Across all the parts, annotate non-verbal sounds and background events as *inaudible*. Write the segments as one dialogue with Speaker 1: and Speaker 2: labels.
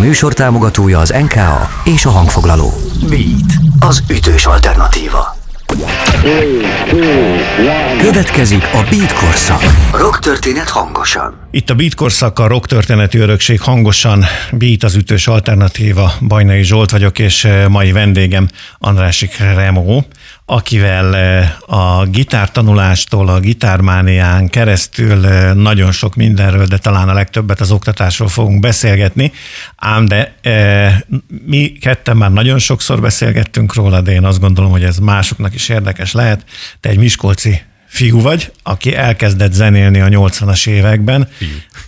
Speaker 1: műsor támogatója az NKA és a hangfoglaló. Beat, az ütős alternatíva. Következik a Beat korszak. Rock történet hangosan.
Speaker 2: Itt a Beat korszak, a rock történeti örökség hangosan. Beat az ütős alternatíva. Bajnai Zsolt vagyok, és eh, mai vendégem Andrásik Remó, akivel a gitártanulástól, a gitármánián keresztül nagyon sok mindenről, de talán a legtöbbet az oktatásról fogunk beszélgetni. Ám de mi ketten már nagyon sokszor beszélgettünk róla, de én azt gondolom, hogy ez másoknak is érdekes lehet. Te egy miskolci fiú vagy, aki elkezdett zenélni a 80-as években.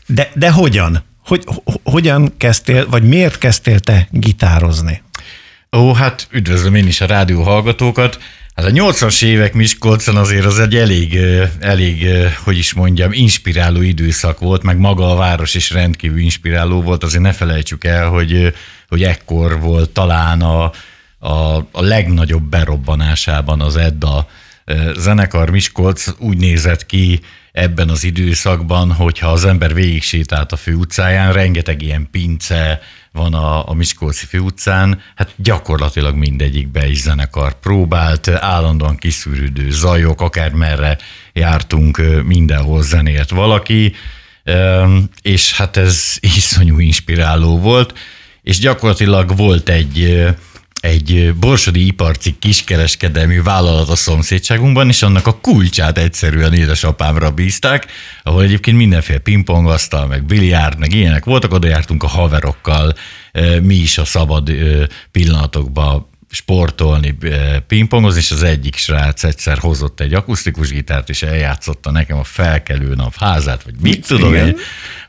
Speaker 2: De, de hogyan? Hogy, hogyan kezdtél, vagy miért kezdtél te gitározni?
Speaker 3: Ó, hát üdvözlöm én is a rádió hallgatókat. Hát a 80-as évek Miskolcon azért az egy elég, elég, hogy is mondjam, inspiráló időszak volt, meg maga a város is rendkívül inspiráló volt. Azért ne felejtsük el, hogy, hogy ekkor volt talán a, a, a legnagyobb berobbanásában az Edda zenekar Miskolc úgy nézett ki ebben az időszakban, hogyha az ember végig sétált a főutcáján, rengeteg ilyen pince van a, a Miskolci főutcán, hát gyakorlatilag mindegyikbe is zenekar próbált, állandóan kiszűrődő zajok, akár merre jártunk, mindenhol zenélt valaki, és hát ez *laughs* iszonyú inspiráló volt, és gyakorlatilag volt egy egy borsodi iparcik kiskereskedelmi vállalat a szomszédságunkban, és annak a kulcsát egyszerűen édesapámra bízták, ahol egyébként mindenféle pingpongasztal, meg biliárd, meg ilyenek voltak, oda jártunk a haverokkal, mi is a szabad pillanatokban sportolni, pingpongozni, és az egyik srác egyszer hozott egy akusztikus gitárt, és eljátszotta nekem a felkelő napházát, vagy mit tudom én,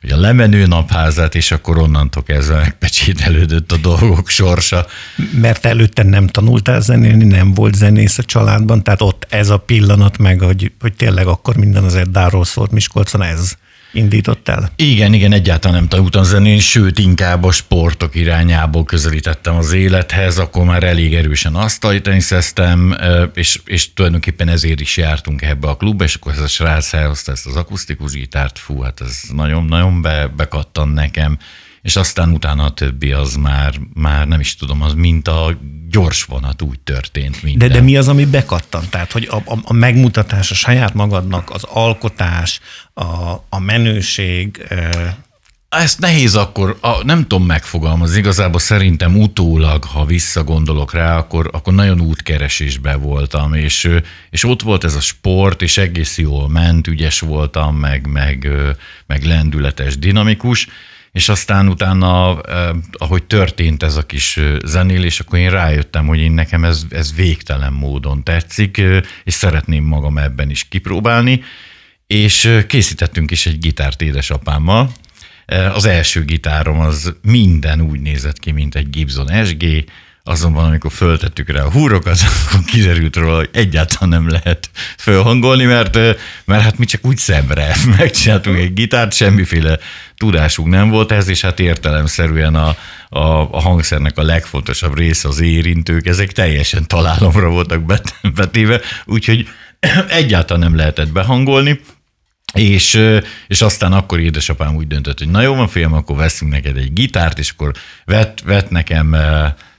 Speaker 3: vagy a lemenő napházát, és akkor onnantól kezdve megpecsételődött a dolgok sorsa.
Speaker 2: Mert előtte nem tanultál zenélni, nem volt zenész a családban, tehát ott ez a pillanat meg, hogy, hogy tényleg akkor minden az Eddáról szólt Miskolcon, ez indított el?
Speaker 3: Igen, igen, egyáltalán nem tanultam zenén, sőt, inkább a sportok irányából közelítettem az élethez, akkor már elég erősen asztali teniszeztem, és, és tulajdonképpen ezért is jártunk ebbe a klubba, és akkor ez a srác elhozta ezt az akusztikus gitárt, fú, hát ez nagyon-nagyon be, bekattan nekem, és aztán utána a többi az már, már nem is tudom, az mint a gyors vonat úgy történt minden.
Speaker 2: De, de mi az, ami bekattant? Tehát, hogy a, a, a megmutatás a saját magadnak, az alkotás, a, a menőség,
Speaker 3: ezt nehéz akkor, a, nem tudom megfogalmazni, igazából szerintem utólag, ha visszagondolok rá, akkor, akkor nagyon útkeresésben voltam, és, és ott volt ez a sport, és egész jól ment, ügyes voltam, meg, meg, meg lendületes, dinamikus, és aztán utána, ahogy történt ez a kis zenélés, akkor én rájöttem, hogy én nekem ez, ez végtelen módon tetszik, és szeretném magam ebben is kipróbálni, és készítettünk is egy gitárt édesapámmal. Az első gitárom az minden úgy nézett ki, mint egy Gibson SG, Azonban, amikor föltettük rá a húrokat, *laughs* akkor kiderült róla, hogy egyáltalán nem lehet fölhangolni, mert, mert hát mi csak úgy szemre *laughs* megcsináltunk egy gitárt, semmiféle tudásunk nem volt ez, és hát értelemszerűen a, a, a hangszernek a legfontosabb része az érintők, ezek teljesen találomra voltak *laughs* betéve, úgyhogy *clears throat* egyáltalán nem lehetett behangolni, és, és aztán akkor édesapám úgy döntött, hogy na jó van, fiam, akkor veszünk neked egy gitárt, és akkor vett, vett nekem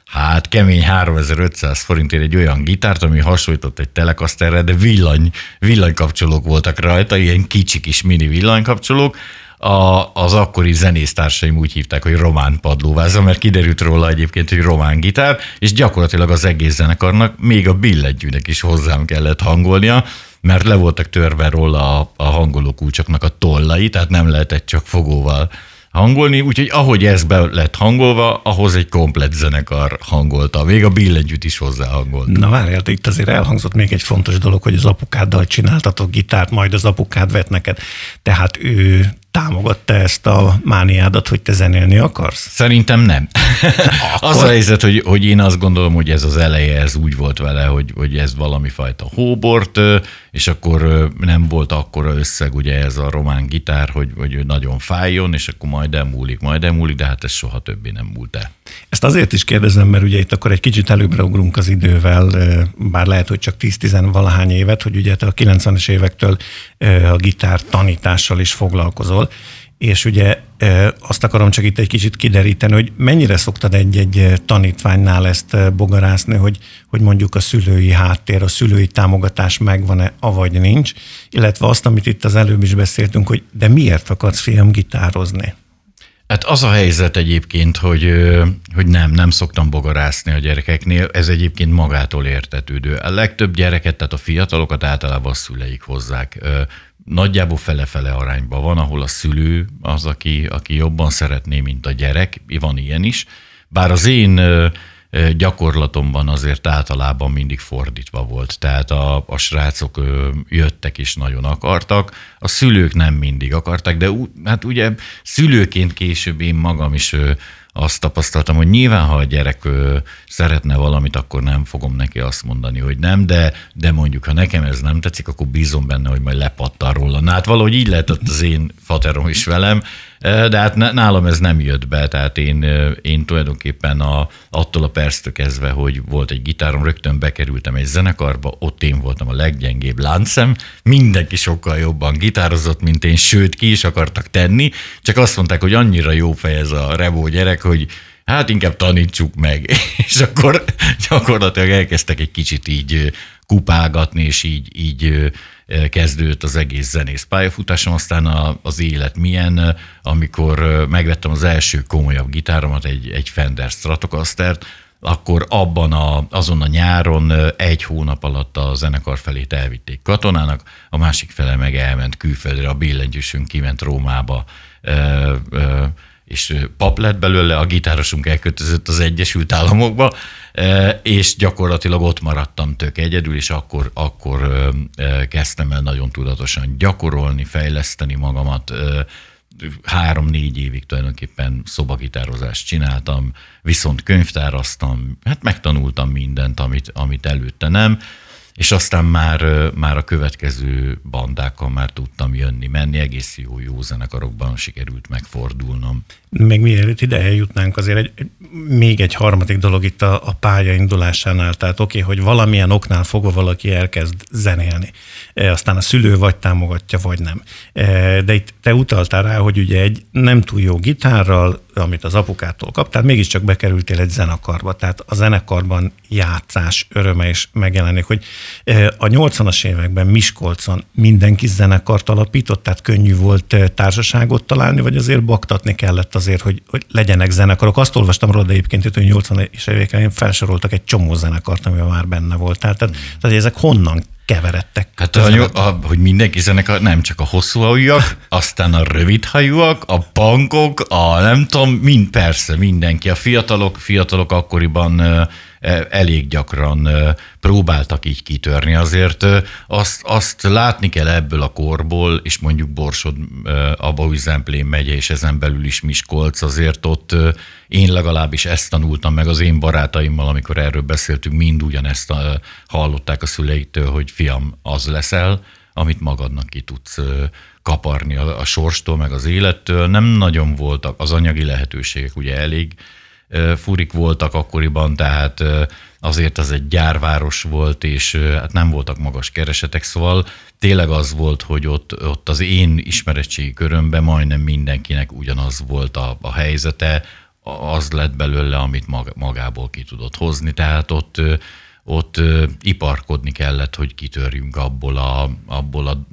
Speaker 3: hát kemény 3500 forintért egy olyan gitárt, ami hasonlított egy telekaszterre, de villany, villanykapcsolók voltak rajta, ilyen kicsi kis mini villanykapcsolók, a, az akkori zenésztársaim úgy hívták, hogy román padlóváza, mert kiderült róla egyébként, hogy román gitár, és gyakorlatilag az egész zenekarnak, még a billentyűnek is hozzám kellett hangolnia, mert le voltak törve róla a, a hangolókulcsoknak a tollai, tehát nem lehetett csak fogóval hangolni, úgyhogy ahogy ez be lett hangolva, ahhoz egy komplet zenekar hangolta. Még a billentyűt is hozzá hangolt.
Speaker 2: Na várjál, itt azért elhangzott még egy fontos dolog, hogy az apukáddal csináltatok gitárt, majd az apukád vet neked. Tehát ő támogatta ezt a mániádat, hogy te zenélni akarsz?
Speaker 3: Szerintem nem. Akkor... *laughs* Az a helyzet, hogy, hogy én azt gondolom, hogy ez az eleje, ez úgy volt vele, hogy, hogy ez valami fajta hóbort, és akkor nem volt akkora összeg, ugye ez a román gitár, hogy, hogy nagyon fájjon, és akkor majd elmúlik, majd elmúlik, de hát ez soha többé nem múlt el.
Speaker 2: Ezt azért is kérdezem, mert ugye itt akkor egy kicsit előbbre ugrunk az idővel, bár lehet, hogy csak 10-10 valahány évet, hogy ugye te a 90-es évektől a gitár tanítással is foglalkozol, és ugye azt akarom csak itt egy kicsit kideríteni, hogy mennyire szoktad egy-egy tanítványnál ezt bogarászni, hogy, hogy mondjuk a szülői háttér, a szülői támogatás megvan-e, avagy nincs, illetve azt, amit itt az előbb is beszéltünk, hogy de miért akarsz fiam gitározni?
Speaker 3: Hát az a helyzet egyébként, hogy, hogy nem, nem szoktam bogarászni a gyerekeknél, ez egyébként magától értetődő. A legtöbb gyereket, tehát a fiatalokat általában a szüleik hozzák. Nagyjából fele-fele arányban van, ahol a szülő az, aki, aki jobban szeretné, mint a gyerek, van ilyen is. Bár az én gyakorlatomban azért általában mindig fordítva volt. Tehát a, a srácok jöttek és nagyon akartak, a szülők nem mindig akartak, de hát ugye szülőként később én magam is azt tapasztaltam, hogy nyilván, ha a gyerek ö, szeretne valamit, akkor nem fogom neki azt mondani, hogy nem, de, de mondjuk, ha nekem ez nem tetszik, akkor bízom benne, hogy majd lepattan róla. Na hát valahogy így lehetett az én faterom is velem, de hát nálam ez nem jött be, tehát én, én tulajdonképpen a, attól a perctől kezdve, hogy volt egy gitárom, rögtön bekerültem egy zenekarba, ott én voltam a leggyengébb láncem, mindenki sokkal jobban gitározott, mint én, sőt ki is akartak tenni, csak azt mondták, hogy annyira jó fej ez a Revó gyerek, hogy hát inkább tanítsuk meg. *laughs* És akkor gyakorlatilag elkezdtek egy kicsit így kupálgatni, és így, így kezdődött az egész zenész pályafutásom, aztán az élet milyen, amikor megvettem az első komolyabb gitáromat, egy, egy Fender Stratocastert, akkor abban a, azon a nyáron egy hónap alatt a zenekar felét elvitték katonának, a másik fele meg elment külföldre, a billentyűsünk kiment Rómába, és pap lett belőle, a gitárosunk elkötözött az Egyesült Államokba, és gyakorlatilag ott maradtam tök egyedül, és akkor, akkor kezdtem el nagyon tudatosan gyakorolni, fejleszteni magamat, három-négy évig tulajdonképpen szobagitározást csináltam, viszont könyvtáraztam, hát megtanultam mindent, amit, amit előtte nem, és aztán már, már a következő bandákkal már tudtam jönni, menni, egész jó, jó zenekarokban sikerült megfordulnom.
Speaker 2: Még mielőtt ide eljutnánk, azért egy, még egy harmadik dolog itt a, a pálya indulásánál, tehát oké, okay, hogy valamilyen oknál fogva valaki elkezd zenélni, e, aztán a szülő vagy támogatja, vagy nem. E, de itt te utaltál rá, hogy ugye egy nem túl jó gitárral, amit az apukától kaptál, mégiscsak bekerültél egy zenekarba, tehát a zenekarban játszás öröme is megjelenik, hogy e, a 80-as években Miskolcon mindenki zenekart alapított, tehát könnyű volt e, társaságot találni, vagy azért baktatni kellett azért, hogy, hogy legyenek zenekarok. Azt olvastam róla egyébként, hogy 80-as években felsoroltak egy csomó zenekart, ami már benne volt. Tehát, tehát ezek honnan keveredtek.
Speaker 3: Hát a, a, hogy mindenki zenekar, nem csak a hosszú hajúak, *laughs* aztán a rövid hajúak, a pankok, a nem tudom, mind persze mindenki. A fiatalok, fiatalok akkoriban elég gyakran e, próbáltak így kitörni. Azért e, azt, azt látni kell ebből a korból, és mondjuk Borsod, a Zemplén megye, és ezen belül is Miskolc, azért ott én legalábbis ezt tanultam meg az én barátaimmal, amikor erről beszéltünk, mind ugyanezt hallották a szüleitől, hogy fiam, az leszel, amit magadnak ki tudsz kaparni a, a sorstól, meg az élettől. Nem nagyon voltak az anyagi lehetőségek, ugye elég furik voltak akkoriban, tehát azért az egy gyárváros volt, és hát nem voltak magas keresetek, szóval tényleg az volt, hogy ott, ott az én ismeretségi körömben majdnem mindenkinek ugyanaz volt a, a helyzete, az lett belőle, amit magából ki tudott hozni, tehát ott, ott iparkodni kellett, hogy kitörjünk abból a, abból a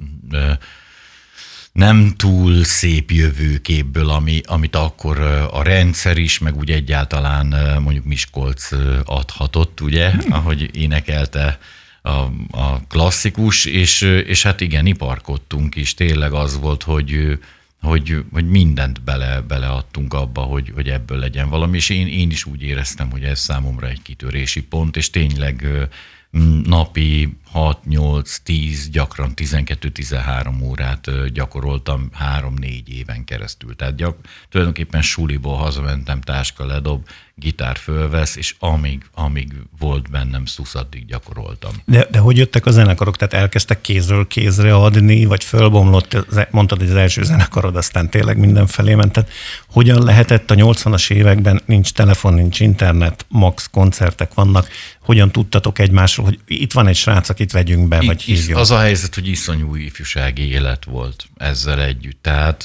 Speaker 3: nem túl szép jövőképből, ami, amit akkor a rendszer is, meg úgy egyáltalán mondjuk Miskolc adhatott, ugye, hmm. ahogy énekelte a, a klasszikus, és, és hát igen, iparkodtunk is, tényleg az volt, hogy hogy, hogy mindent bele, beleadtunk abba, hogy, hogy ebből legyen valami, és én, én is úgy éreztem, hogy ez számomra egy kitörési pont, és tényleg napi 6-8-10, gyakran 12-13 órát gyakoroltam 3-4 éven keresztül. Tehát gyak, tulajdonképpen suliból hazamentem, táska ledob, gitár fölvesz, és amíg, amíg volt bennem szusz, addig gyakoroltam.
Speaker 2: De, de hogy jöttek a zenekarok? Tehát elkezdtek kézről kézre adni, vagy fölbomlott, mondtad, hogy az első zenekarod, aztán tényleg mindenfelé ment. Tehát hogyan lehetett a 80-as években, nincs telefon, nincs internet, max koncertek vannak, hogyan tudtatok egymásról, hogy itt van egy srác, akit vegyünk be, vagy hívjuk?
Speaker 3: Az a helyzet, hogy iszonyú ifjúsági élet volt ezzel együtt. Tehát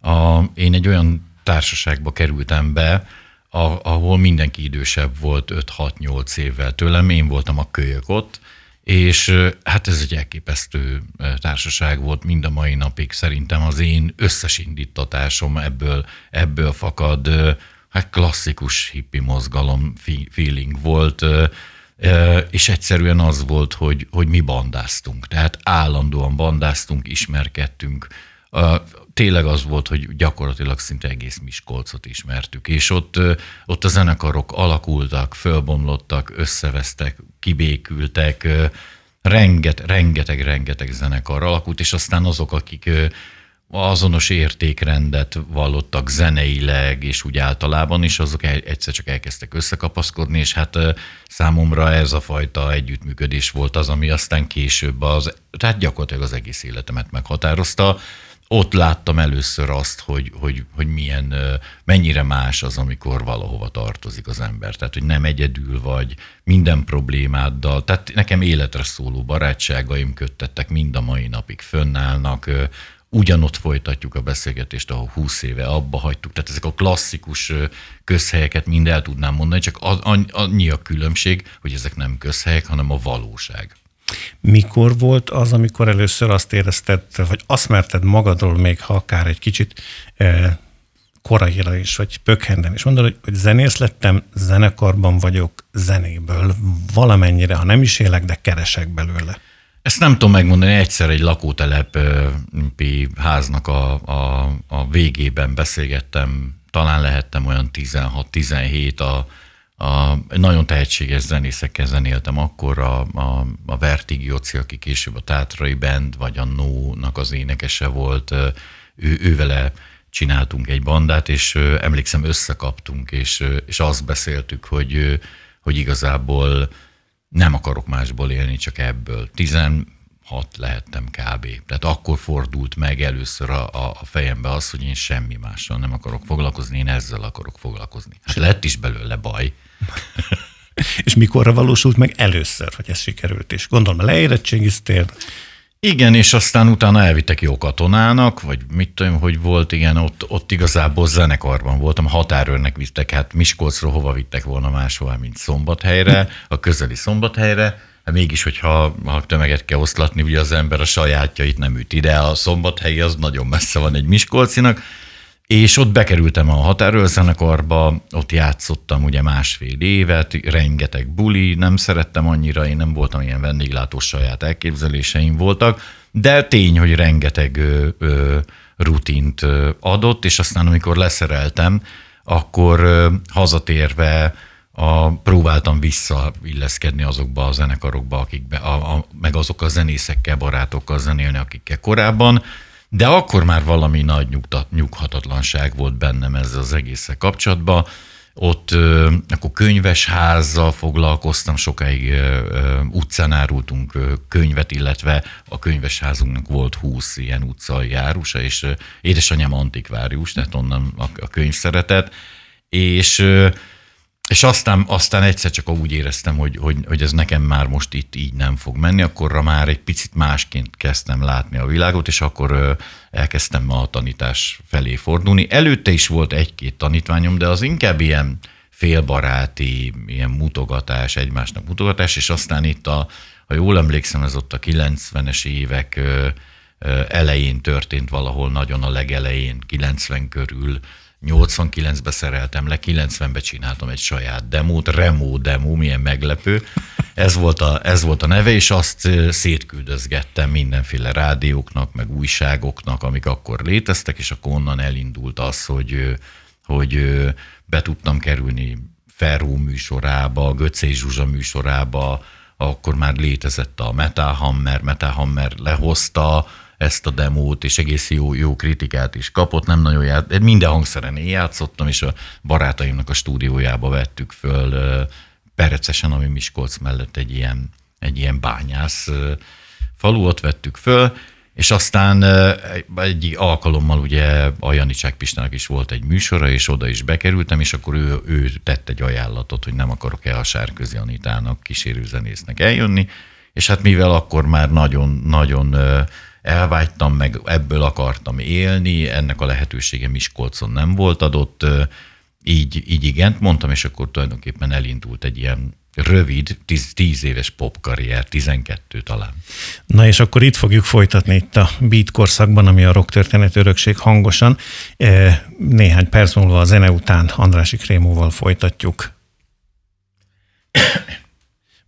Speaker 3: a, én egy olyan társaságba kerültem be, a, ahol mindenki idősebb volt 5-6-8 évvel tőlem, én voltam a kölyök ott, és hát ez egy elképesztő társaság volt mind a mai napig. Szerintem az én összes indítatásom ebből, ebből fakad, hát klasszikus hippi mozgalom feeling volt, és egyszerűen az volt, hogy, hogy mi bandáztunk. Tehát állandóan bandáztunk, ismerkedtünk, tényleg az volt, hogy gyakorlatilag szinte egész Miskolcot ismertük, és ott, ott a zenekarok alakultak, fölbomlottak, összevesztek, kibékültek, renget, rengeteg, rengeteg zenekar alakult, és aztán azok, akik azonos értékrendet vallottak zeneileg, és úgy általában is, azok egyszer csak elkezdtek összekapaszkodni, és hát számomra ez a fajta együttműködés volt az, ami aztán később az, tehát gyakorlatilag az egész életemet meghatározta ott láttam először azt, hogy, hogy, hogy milyen, mennyire más az, amikor valahova tartozik az ember. Tehát, hogy nem egyedül vagy, minden problémáddal. Tehát nekem életre szóló barátságaim köttettek, mind a mai napig fönnállnak, ugyanott folytatjuk a beszélgetést, ahol 20 éve abba hagytuk. Tehát ezek a klasszikus közhelyeket mind el tudnám mondani, csak annyi a különbség, hogy ezek nem közhelyek, hanem a valóság.
Speaker 2: Mikor volt az, amikor először azt érezted, vagy azt merted magadról, még ha akár egy kicsit koraira is, vagy pökhenden is mondod, hogy zenész lettem, zenekarban vagyok, zenéből valamennyire, ha nem is élek, de keresek belőle.
Speaker 3: Ezt nem tudom megmondani, egyszer egy lakótelepi háznak a, a, a végében beszélgettem, talán lehettem olyan 16-17 a a, nagyon tehetséges zenészekkel zenéltem akkor, a, a, a Vertigioci, aki később a Tátrai Band, vagy a No-nak az énekese volt, ő, ő vele csináltunk egy bandát, és emlékszem, összekaptunk, és, és azt beszéltük, hogy, hogy igazából nem akarok másból élni, csak ebből. 16 lehettem kb. Tehát akkor fordult meg először a, a, fejembe az, hogy én semmi mással nem akarok foglalkozni, én ezzel akarok foglalkozni. Hát lett is belőle baj, *laughs*
Speaker 2: és mikorra valósult meg először, hogy ez sikerült is? Gondolom, leérettségiztél?
Speaker 3: Igen, és aztán utána elvittek jó katonának, vagy mit tudom, hogy volt, igen, ott, ott igazából zenekarban voltam, határőrnek vittek, hát Miskolcról hova vittek volna máshova, mint Szombathelyre, a közeli Szombathelyre, hát mégis, hogyha ha tömeget kell oszlatni, ugye az ember a sajátjait nem üt ide, a Szombathelyi az nagyon messze van egy Miskolcinak, és ott bekerültem a határőrzenekarba, ott játszottam ugye másfél évet, rengeteg buli, nem szerettem annyira, én nem voltam ilyen vendéglátós saját elképzeléseim voltak, de tény, hogy rengeteg ö, ö, rutint adott, és aztán amikor leszereltem, akkor ö, hazatérve a, próbáltam visszailleszkedni azokba a zenekarokba, akikbe, a, a, meg azok a zenészekkel, barátokkal zenélni, akikkel korábban, de akkor már valami nagy nyugtat, nyughatatlanság volt bennem ezzel az egészszel kapcsolatban. Ott ö, akkor könyvesházzal foglalkoztam, sokáig ö, ö, utcán árultunk ö, könyvet, illetve a könyvesházunknak volt 20 ilyen utcai járusa, és ö, édesanyám antikvárius, tehát onnan a, a könyv szeretett, és ö, és aztán, aztán egyszer csak úgy éreztem, hogy, hogy, hogy ez nekem már most itt így nem fog menni, akkorra már egy picit másként kezdtem látni a világot, és akkor elkezdtem a tanítás felé fordulni. Előtte is volt egy-két tanítványom, de az inkább ilyen félbaráti, ilyen mutogatás, egymásnak mutogatás, és aztán itt a, ha jól emlékszem, ez ott a 90-es évek elején történt valahol nagyon a legelején, 90 körül, 89-be szereltem le, 90-be csináltam egy saját demót, Remo demo, milyen meglepő. Ez volt, a, ez volt a neve, és azt szétküldözgettem mindenféle rádióknak, meg újságoknak, amik akkor léteztek, és akkor onnan elindult az, hogy, hogy be tudtam kerülni Ferró műsorába, Göcé Zsuzsa műsorába, akkor már létezett a Metal Hammer, Metal Hammer lehozta, ezt a demót, és egész jó, jó kritikát is kapott, nem nagyon ját, minden hangszeren én játszottam, és a barátaimnak a stúdiójába vettük föl Perecesen, ami Miskolc mellett egy ilyen, egy ilyen bányász falu, ott vettük föl, és aztán egy alkalommal ugye a Janicsák Pistának is volt egy műsora, és oda is bekerültem, és akkor ő, ő tett egy ajánlatot, hogy nem akarok el a Sárközi Anitának, kísérőzenésznek eljönni, és hát mivel akkor már nagyon-nagyon elvágytam, meg ebből akartam élni, ennek a lehetősége Miskolcon nem volt adott, így, így igent mondtam, és akkor tulajdonképpen elindult egy ilyen rövid, tíz, tíz éves popkarrier, 12 talán.
Speaker 2: Na és akkor itt fogjuk folytatni itt a beat korszakban, ami a rock történet örökség hangosan. Néhány perc múlva a zene után Andrási Krémóval folytatjuk.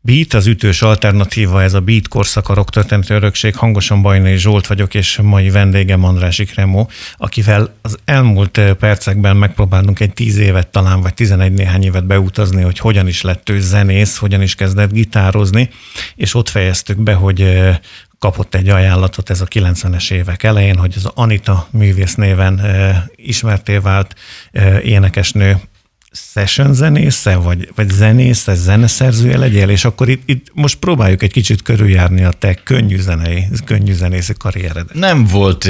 Speaker 2: Beat az ütős alternatíva, ez a Beat korszak, a rock történeti örökség. Hangosan Bajnai Zsolt vagyok, és mai vendégem Andrási Kremó, akivel az elmúlt percekben megpróbálunk egy tíz évet talán, vagy tizenegy néhány évet beutazni, hogy hogyan is lett ő zenész, hogyan is kezdett gitározni, és ott fejeztük be, hogy kapott egy ajánlatot ez a 90-es évek elején, hogy az Anita művész néven ismerté vált e, énekesnő session zenésze, vagy, vagy zenésze, zeneszerzője legyél, és akkor itt, itt most próbáljuk egy kicsit körüljárni a te könnyű, zenei, könnyű zenészi karrieredet.
Speaker 3: Nem volt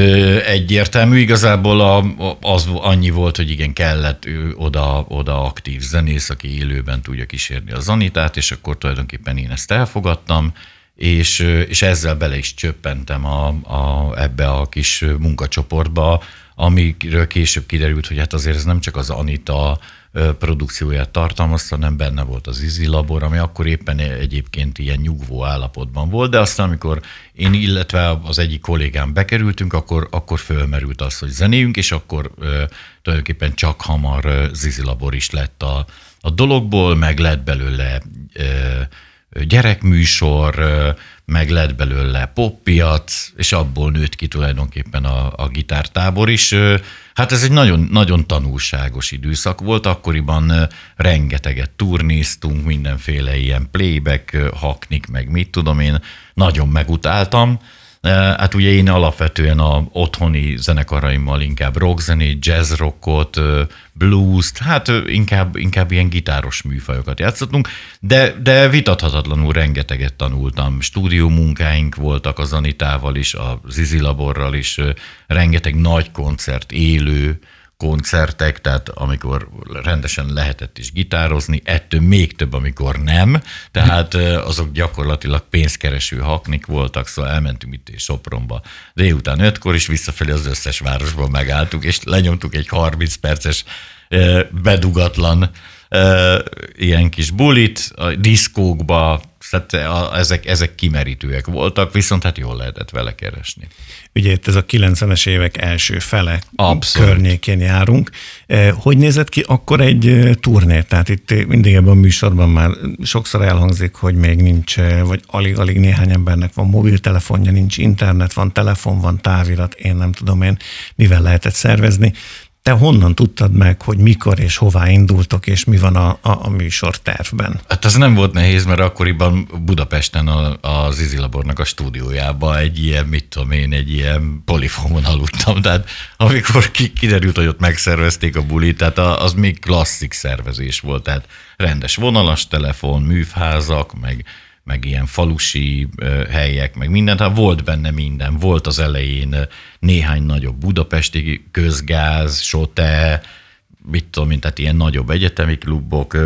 Speaker 3: egyértelmű, igazából a, az annyi volt, hogy igen, kellett oda, oda aktív zenész, aki élőben tudja kísérni a zanitát, és akkor tulajdonképpen én ezt elfogadtam, és, és ezzel bele is csöppentem a, a, ebbe a kis munkacsoportba, amiről később kiderült, hogy hát azért ez nem csak az Anita produkcióját tartalmazta, hanem benne volt az Izi Labor, ami akkor éppen egyébként ilyen nyugvó állapotban volt, de aztán amikor én, illetve az egyik kollégám bekerültünk, akkor, akkor fölmerült az, hogy zenéjünk, és akkor tulajdonképpen csak hamar Zizi Labor is lett a, a dologból, meg lett belőle gyerekműsor, meg lett belőle poppiac, és abból nőtt ki tulajdonképpen a, a gitártábor is. Hát ez egy nagyon, nagyon tanulságos időszak volt, akkoriban rengeteget turnéztunk, mindenféle ilyen playback, haknik, meg mit tudom én, nagyon megutáltam, Hát ugye én alapvetően a otthoni zenekaraimmal inkább rockzenét, jazzrockot, blues hát inkább, inkább ilyen gitáros műfajokat játszottunk, de, de vitathatatlanul rengeteget tanultam. Stúdió munkáink voltak a Zanitával is, a Zizi Laborral is, rengeteg nagy koncert, élő, koncertek, tehát amikor rendesen lehetett is gitározni, ettől még több, amikor nem, tehát azok gyakorlatilag pénzkereső haknik voltak, szóval elmentünk itt és Sopronba délután ötkor, is visszafelé az összes városban megálltuk, és lenyomtuk egy 30 perces bedugatlan ilyen kis bulit, a diszkókba, tehát ezek, ezek kimerítőek voltak, viszont hát jól lehetett vele keresni.
Speaker 2: Ugye itt ez a 90-es évek első fele Abszolút. környékén járunk. Hogy nézett ki akkor egy turné? Tehát itt mindig ebben a műsorban már sokszor elhangzik, hogy még nincs, vagy alig-alig néhány embernek van mobiltelefonja, nincs internet, van telefon, van távirat, én nem tudom én, mivel lehetett szervezni. Te honnan tudtad meg, hogy mikor és hová indultok, és mi van a, a, a műsor tervben?
Speaker 3: Hát az nem volt nehéz, mert akkoriban Budapesten a, az Izilabornak a stúdiójában egy ilyen, mit tudom én, egy ilyen polifómon aludtam. Tehát amikor kiderült, hogy ott megszervezték a bulit, tehát az még klasszik szervezés volt. Tehát rendes vonalas telefon, műfházak, meg meg ilyen falusi helyek, meg minden, tehát volt benne minden. Volt az elején néhány nagyobb budapesti közgáz, sote, mit tudom, mint tehát ilyen nagyobb egyetemi klubok,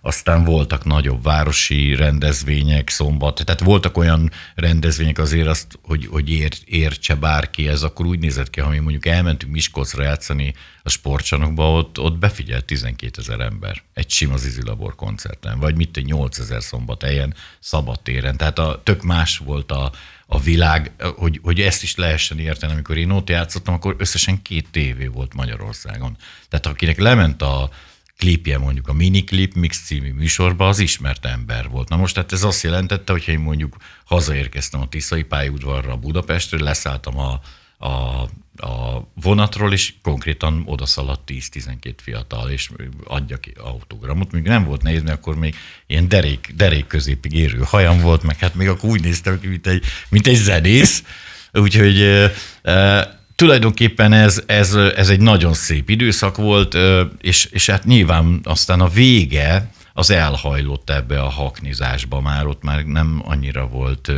Speaker 3: aztán voltak nagyobb városi rendezvények szombat, tehát voltak olyan rendezvények azért azt, hogy, hogy ér, értse bárki, ez akkor úgy nézett ki, ha mi mondjuk elmentünk Miskolcra játszani a sportcsanokba, ott, ott befigyelt 12 ezer ember egy sima Zizi koncerten, vagy mit 8 ezer szombathelyen, szabadtéren, tehát a, tök más volt a, a világ, hogy, hogy ezt is lehessen érteni, amikor én ott játszottam, akkor összesen két tévé volt Magyarországon. Tehát akinek lement a klipje mondjuk a Miniklip Mix című műsorba, az ismert ember volt. Na most tehát ez azt jelentette, hogy én mondjuk hazaérkeztem a Tiszai pályaudvarra Budapestről, leszálltam a, a, a vonatról, és konkrétan odaszaladt 10-12 fiatal, és adja ki autogramot. Még nem volt nehéz, mert akkor még ilyen derék, derék középig érő hajam volt, meg hát még akkor úgy néztem ki, mint egy, mint egy zenész. Úgyhogy e, e, tulajdonképpen ez, ez, ez egy nagyon szép időszak volt, és, és hát nyilván aztán a vége az elhajlott ebbe a haknizásba már, ott már nem annyira volt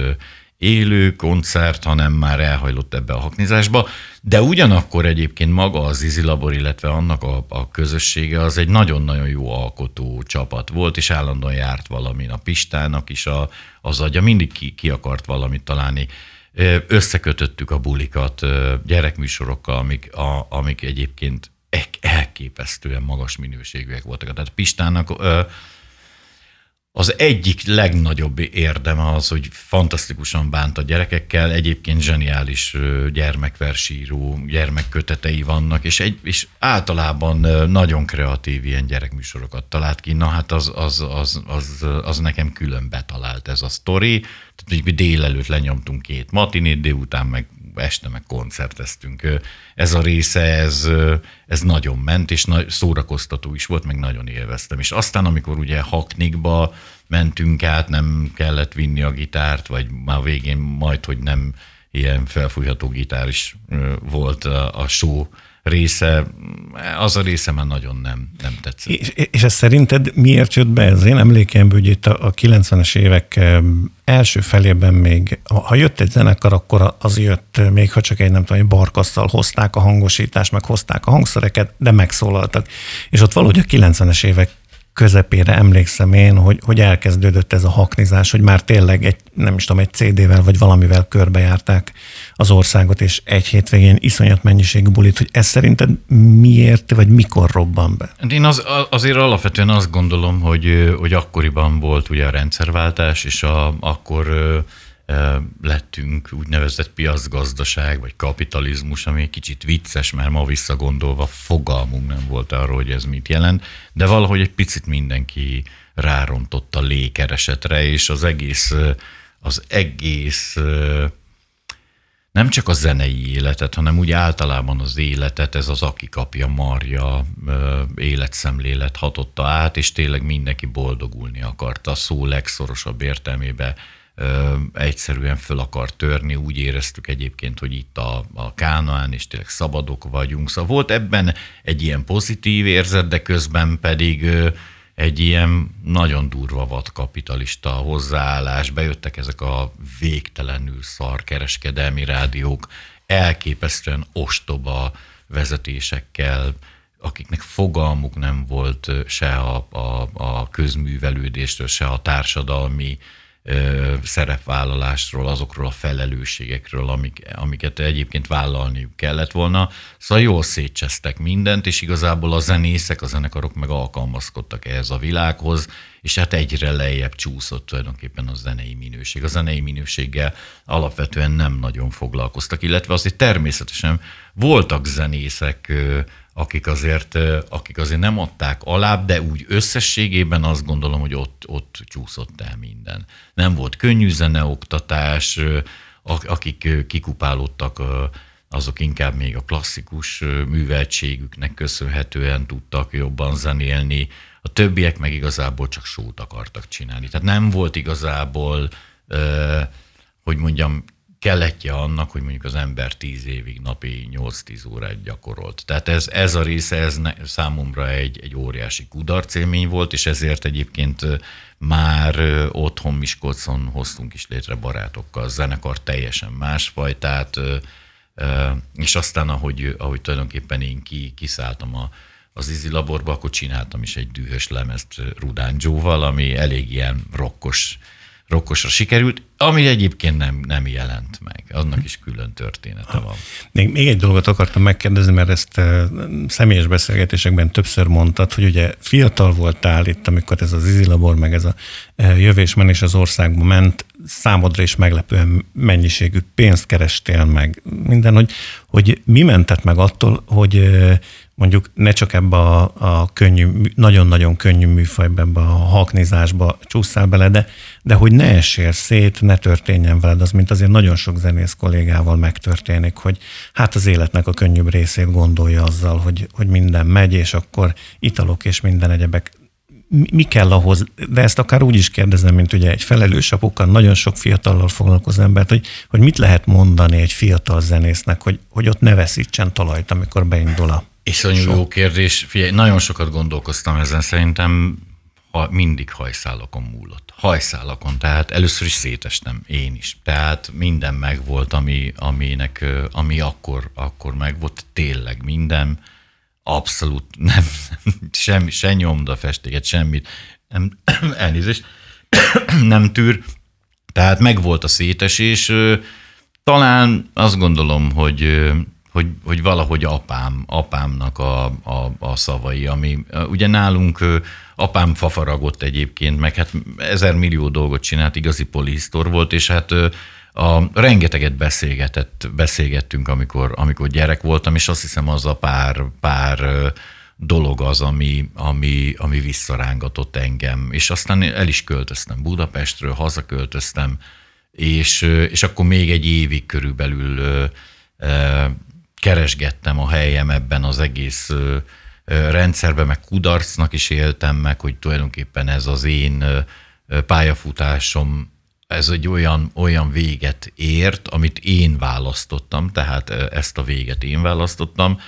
Speaker 3: élő koncert, hanem már elhajlott ebbe a haknizásba, de ugyanakkor egyébként maga az Izi Labor, illetve annak a, a közössége az egy nagyon-nagyon jó alkotó csapat volt, és állandóan járt valamin a Pistának is a, az agya, mindig ki, ki akart valamit találni. Összekötöttük a bulikat gyerekműsorokkal, amik, a, amik egyébként elképesztően magas minőségűek voltak. Tehát Pistának az egyik legnagyobb érdeme az, hogy fantasztikusan bánt a gyerekekkel, egyébként zseniális gyermekversíró, gyermekkötetei vannak, és, egy, és általában nagyon kreatív ilyen gyerekműsorokat talált ki. Na hát az, az, az, az, az nekem külön betalált ez a sztori. Tehát hogy délelőtt lenyomtunk két matinét, délután meg este meg koncerteztünk. Ez a része, ez, ez nagyon ment, és szórakoztató is volt, meg nagyon élveztem. És aztán, amikor ugye Haknikba mentünk át, nem kellett vinni a gitárt, vagy már végén majd, hogy nem ilyen felfújható gitár is volt a, a show része, az a része már nagyon nem, nem tetszett.
Speaker 2: És, és ez szerinted miért jött be? Ez én emlékemből, hogy itt a, a 90-es évek első felében még, ha jött egy zenekar, akkor az jött, még ha csak egy nem tudom, egy barkasztal hozták a hangosítást, meg hozták a hangszereket, de megszólaltak. És ott valahogy a 90-es évek közepére emlékszem én, hogy, hogy elkezdődött ez a haknizás, hogy már tényleg egy, nem is tudom, egy CD-vel vagy valamivel körbejárták az országot, és egy hétvégén iszonyat mennyiségű bulit, hogy ez szerinted miért, vagy mikor robban be?
Speaker 3: Hát én az, azért alapvetően azt gondolom, hogy, hogy akkoriban volt ugye a rendszerváltás, és a, akkor lettünk úgynevezett piacgazdaság, vagy kapitalizmus, ami egy kicsit vicces, mert ma visszagondolva fogalmunk nem volt arról, hogy ez mit jelent, de valahogy egy picit mindenki rárontott a lékeresetre, és az egész, az egész nem csak a zenei életet, hanem úgy általában az életet, ez az aki kapja marja életszemlélet hatotta át, és tényleg mindenki boldogulni akarta szó legszorosabb értelmébe egyszerűen föl akar törni, úgy éreztük egyébként, hogy itt a, a Kánaán, és tényleg szabadok vagyunk. Szóval volt ebben egy ilyen pozitív érzet, de közben pedig egy ilyen nagyon durva vad kapitalista hozzáállás, bejöttek ezek a végtelenül szar kereskedelmi rádiók, elképesztően ostoba vezetésekkel, akiknek fogalmuk nem volt se a, a, a közművelődésről, se a társadalmi szerepvállalásról, azokról a felelősségekről, amik, amiket egyébként vállalniuk kellett volna. Szóval jól szétcsesztek mindent, és igazából a zenészek, a zenekarok meg alkalmazkodtak ehhez a világhoz, és hát egyre lejjebb csúszott tulajdonképpen a zenei minőség. A zenei minőséggel alapvetően nem nagyon foglalkoztak, illetve azért természetesen voltak zenészek, akik azért, akik azért nem adták alá, de úgy összességében azt gondolom, hogy ott, ott csúszott el minden. Nem volt könnyű zeneoktatás, akik kikupálódtak, azok inkább még a klasszikus műveltségüknek köszönhetően tudtak jobban zenélni, a többiek meg igazából csak sót akartak csinálni. Tehát nem volt igazából, hogy mondjam, keletje annak, hogy mondjuk az ember tíz évig napi 8-10 órát gyakorolt. Tehát ez, ez a része ez ne, számomra egy, egy óriási kudarcélmény volt, és ezért egyébként már otthon Miskolcon hoztunk is létre barátokkal, zenekar teljesen másfajtát, és aztán ahogy, ahogy tulajdonképpen én ki, kiszálltam a, az Izi laborba, akkor csináltam is egy dühös lemezt Rudán Joe-val, ami elég ilyen rokkos rokkosra sikerült, ami egyébként nem, nem jelent meg. Annak is külön története van.
Speaker 2: Még, még egy dolgot akartam megkérdezni, mert ezt uh, személyes beszélgetésekben többször mondtad, hogy ugye fiatal voltál itt, amikor ez az izilabor, meg ez a uh, jövésmenés az országba ment, számodra is meglepően mennyiségű pénzt kerestél meg, minden, hogy, hogy mi mentett meg attól, hogy uh, mondjuk ne csak ebbe a, a könnyű, nagyon-nagyon könnyű műfajba, ebbe a haknizásba csúszál bele, de, de hogy ne essél szét, ne történjen veled, az mint azért nagyon sok zenész kollégával megtörténik, hogy hát az életnek a könnyűbb részét gondolja azzal, hogy, hogy minden megy, és akkor italok és minden egyebek. Mi kell ahhoz, de ezt akár úgy is kérdezem, mint ugye egy felelős apukkal, nagyon sok fiatallal foglalkozó embert, hogy, hogy mit lehet mondani egy fiatal zenésznek, hogy, hogy ott ne veszítsen talajt, amikor beindul a
Speaker 3: Iszonyú jó kérdés. Figyelj, nagyon sokat gondolkoztam ezen, szerintem ha mindig hajszálakon múlott. Hajszálakon, tehát először is szétestem, én is. Tehát minden megvolt, ami, aminek, ami akkor, akkor megvolt, tényleg minden, abszolút nem, semmi, se nyomda festéket, semmit, nem, *clears throat* elnézést, *clears throat* nem tűr. Tehát megvolt a szétesés, talán azt gondolom, hogy hogy, hogy valahogy apám, apámnak a, a, a szavai, ami ugye nálunk apám fafaragott egyébként, meg hát ezer millió dolgot csinált, igazi polisztor volt, és hát a, rengeteget beszélgetett, beszélgettünk, amikor, amikor gyerek voltam, és azt hiszem az a pár, pár dolog az, ami, ami, ami visszarángatott engem. És aztán el is költöztem Budapestről, hazaköltöztem, és, és akkor még egy évig körülbelül keresgettem a helyem ebben az egész rendszerben, meg kudarcnak is éltem meg, hogy tulajdonképpen ez az én pályafutásom, ez egy olyan, olyan véget ért, amit én választottam, tehát ezt a véget én választottam,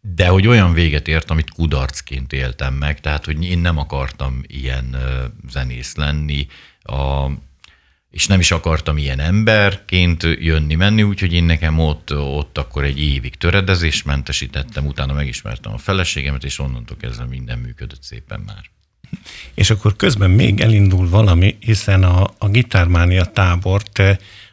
Speaker 3: de hogy olyan véget ért, amit kudarcként éltem meg, tehát hogy én nem akartam ilyen zenész lenni, a, és nem is akartam ilyen emberként jönni-menni, úgyhogy én nekem ott, ott akkor egy évig töredezés mentesítettem, utána megismertem a feleségemet, és onnantól kezdve minden működött szépen már.
Speaker 2: És akkor közben még elindul valami, hiszen a, a gitármánia tábort,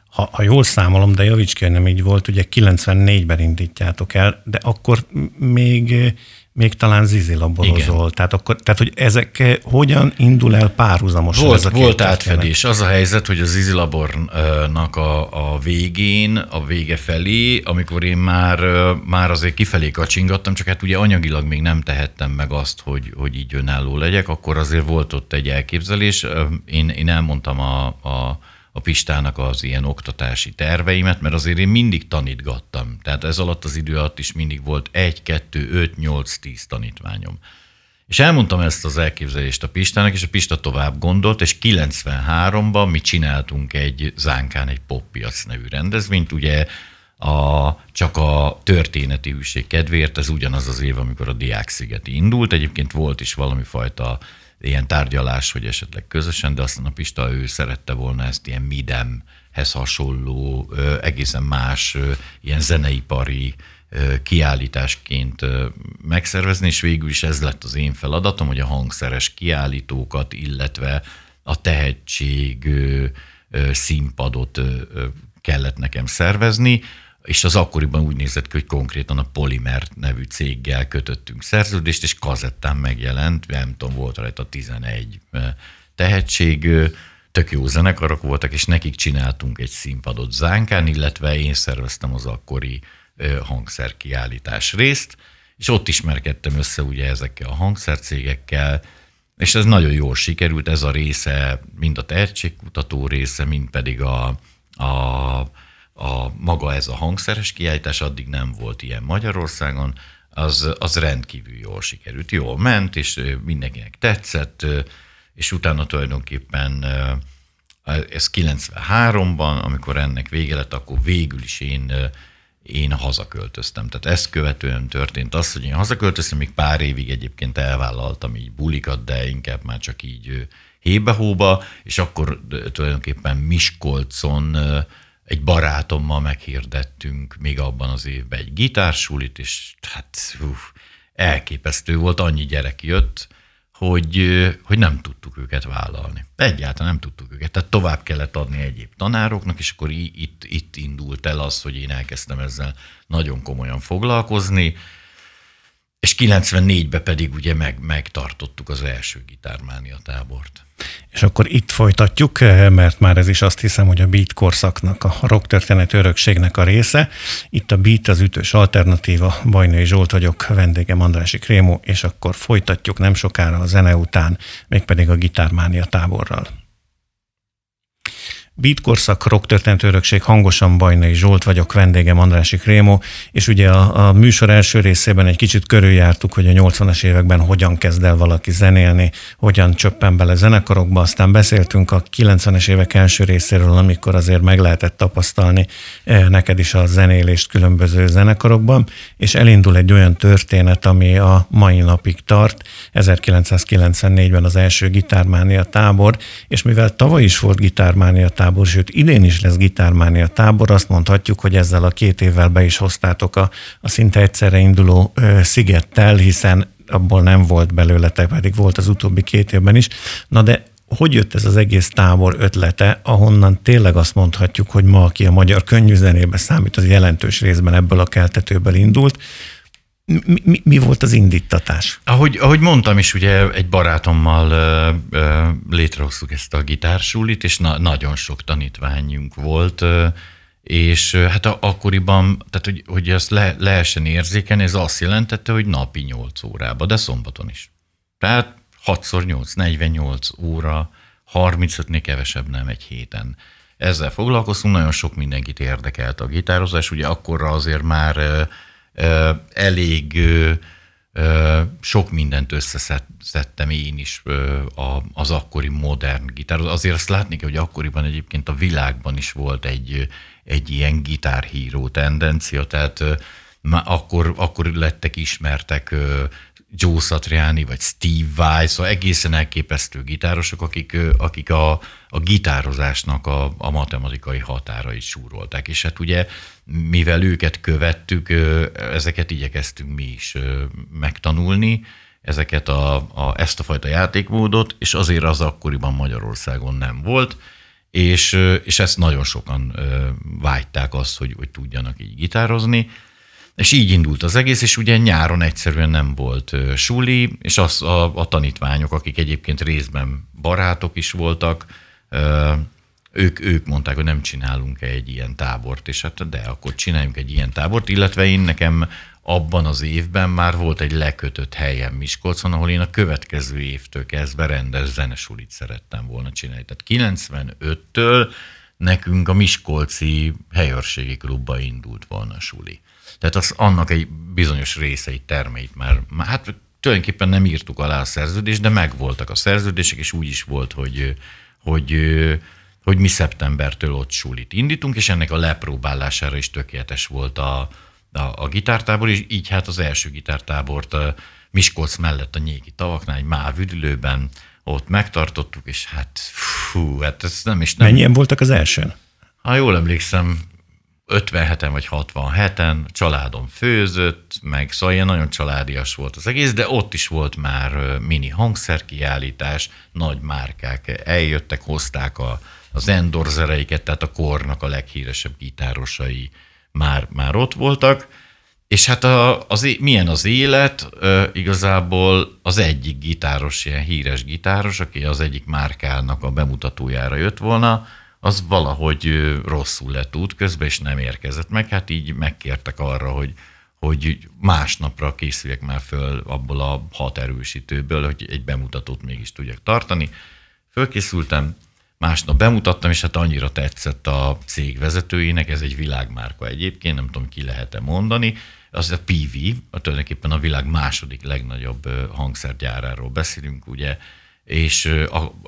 Speaker 2: ha, ha jól számolom, de javíts ki, nem így volt, ugye 94-ben indítjátok el, de akkor még még talán zizilabborozol. Tehát, akkor, tehát, hogy ezek eh, hogyan indul el párhuzamosan?
Speaker 3: Volt,
Speaker 2: ez a
Speaker 3: volt átfedés. Az a helyzet, hogy a zizilabornak a, a végén, a vége felé, amikor én már, már azért kifelé kacsingattam, csak hát ugye anyagilag még nem tehettem meg azt, hogy, hogy így önálló legyek, akkor azért volt ott egy elképzelés. Én, én elmondtam a, a a Pistának az ilyen oktatási terveimet, mert azért én mindig tanítgattam. Tehát ez alatt az idő alatt is mindig volt egy, kettő, öt, nyolc, tíz tanítványom. És elmondtam ezt az elképzelést a Pistának, és a Pista tovább gondolt, és 93-ban mi csináltunk egy Zánkán egy poppiac nevű rendezvényt, ugye a, csak a történeti hűség kedvéért, ez ugyanaz az év, amikor a Diák indult. Egyébként volt is valami fajta ilyen tárgyalás, hogy esetleg közösen, de aztán a Pista ő szerette volna ezt ilyen midemhez hasonló, egészen más ilyen zeneipari kiállításként megszervezni, és végül is ez lett az én feladatom, hogy a hangszeres kiállítókat, illetve a tehetség színpadot kellett nekem szervezni, és az akkoriban úgy nézett ki, hogy konkrétan a Polymer nevű céggel kötöttünk szerződést, és kazettán megjelent, nem tudom, volt rajta 11 tehetség, tök jó zenekarok voltak, és nekik csináltunk egy színpadot Zánkán, illetve én szerveztem az akkori hangszerkiállítás részt, és ott ismerkedtem össze ugye ezekkel a hangszercégekkel, és ez nagyon jól sikerült, ez a része, mind a tehetségkutató része, mind pedig a, a a maga ez a hangszeres kiállítás, addig nem volt ilyen Magyarországon, az, az rendkívül jól sikerült. Jól ment, és mindenkinek tetszett, és utána tulajdonképpen ez 93-ban, amikor ennek vége lett, akkor végül is én, én hazaköltöztem. Tehát ezt követően történt az, hogy én hazaköltöztem, még pár évig egyébként elvállaltam így bulikat, de inkább már csak így hébe-hóba, és akkor tulajdonképpen Miskolcon egy barátommal meghirdettünk még abban az évben egy gitársulit, és hát uf, elképesztő volt, annyi gyerek jött, hogy, hogy nem tudtuk őket vállalni. Egyáltalán nem tudtuk őket. Tehát tovább kellett adni egyéb tanároknak, és akkor itt, itt indult el az, hogy én elkezdtem ezzel nagyon komolyan foglalkozni, és 94-ben pedig ugye meg, megtartottuk az első gitármánia tábort.
Speaker 2: És akkor itt folytatjuk, eh, mert már ez is azt hiszem, hogy a beat korszaknak, a rock történet örökségnek a része. Itt a beat az ütős alternatíva, Bajnai Zsolt vagyok, vendégem Andrási Krémó, és akkor folytatjuk nem sokára a zene után, mégpedig a gitármánia táborral. Beatkorszak, rock történet örökség, hangosan Bajnai Zsolt vagyok, vendégem Andrási Krémó, és ugye a, a műsor első részében egy kicsit körüljártuk, hogy a 80-as években hogyan kezd el valaki zenélni, hogyan csöppen bele zenekarokba, aztán beszéltünk a 90-es évek első részéről, amikor azért meg lehetett tapasztalni eh, neked is a zenélést különböző zenekarokban, és elindul egy olyan történet, ami a mai napig tart, 1994-ben az első gitármánia tábor, és mivel tavaly is volt gitármánia tábor, tábor, sőt idén is lesz gitármánia tábor, azt mondhatjuk, hogy ezzel a két évvel be is hoztátok a, a szinte egyszerre induló ö, szigettel, hiszen abból nem volt belőletek, pedig volt az utóbbi két évben is. Na de hogy jött ez az egész tábor ötlete, ahonnan tényleg azt mondhatjuk, hogy ma, aki a magyar könnyűzenébe számít, az jelentős részben ebből a keltetőből indult. Mi, mi, mi volt az indítatás?
Speaker 3: Ahogy, ahogy mondtam is, ugye egy barátommal ö, ö, létrehoztuk ezt a gitársulit, és na, nagyon sok tanítványunk volt, ö, és hát akkoriban, tehát hogy, hogy ezt le, lehessen érzékeni, ez azt jelentette, hogy napi 8 órába, de szombaton is. Tehát 6x8, 48 óra, 35-nél kevesebb nem egy héten. Ezzel foglalkoztunk, nagyon sok mindenkit érdekelt a gitározás, ugye akkorra azért már elég sok mindent összeszedtem én is az akkori modern gitár. Azért azt látni kell, hogy akkoriban egyébként a világban is volt egy, egy ilyen gitárhíró tendencia, tehát akkor, akkor lettek ismertek Joe Satriani, vagy Steve Vai, szóval egészen elképesztő gitárosok, akik, akik a, a gitározásnak a, a matematikai határait súrolták. És hát ugye, mivel őket követtük, ezeket igyekeztünk mi is megtanulni, ezeket a, a, ezt a fajta játékmódot, és azért az akkoriban Magyarországon nem volt, és, és ezt nagyon sokan vágyták azt, hogy, hogy tudjanak így gitározni, és így indult az egész, és ugye nyáron egyszerűen nem volt suli, és az a, a tanítványok, akik egyébként részben barátok is voltak, ők, ők mondták, hogy nem csinálunk egy ilyen tábort, és hát de akkor csináljunk egy ilyen tábort, illetve én nekem abban az évben már volt egy lekötött helyem Miskolcon, ahol én a következő évtől kezdve rendes zenesulit szerettem volna csinálni. Tehát 95-től nekünk a Miskolci helyőrségi klubba indult volna a suli. Tehát az annak egy bizonyos részeit, termeit már, már hát tulajdonképpen nem írtuk alá a szerződést, de megvoltak a szerződések, és úgy is volt, hogy, hogy, hogy mi szeptembertől ott sulit indítunk, és ennek a lepróbálására is tökéletes volt a, a, a gitártábor, és így hát az első gitártábort a Miskolc mellett a Nyéki tavaknál, egy máv üdülőben, ott megtartottuk, és hát fú, hát ez nem is nem.
Speaker 2: Mennyien voltak az elsőn?
Speaker 3: Ha jól emlékszem, 57-en vagy 67-en, családom főzött, meg szóval ilyen nagyon családias volt az egész, de ott is volt már mini hangszerkiállítás, nagy márkák eljöttek, hozták a, az endorzereiket, tehát a kornak a leghíresebb gitárosai már, már ott voltak, és hát a, az, milyen az élet, igazából az egyik gitáros, ilyen híres gitáros, aki az egyik márkának a bemutatójára jött volna, az valahogy rosszul lett útközben, és nem érkezett meg. Hát így megkértek arra, hogy, hogy másnapra készüljek már föl abból a hat erősítőből, hogy egy bemutatót mégis tudjak tartani. Fölkészültem, másnap bemutattam, és hát annyira tetszett a cég vezetőjének, ez egy világmárka egyébként, nem tudom, ki lehet-e mondani, az a PV, a tulajdonképpen a világ második legnagyobb hangszergyáráról beszélünk, ugye és,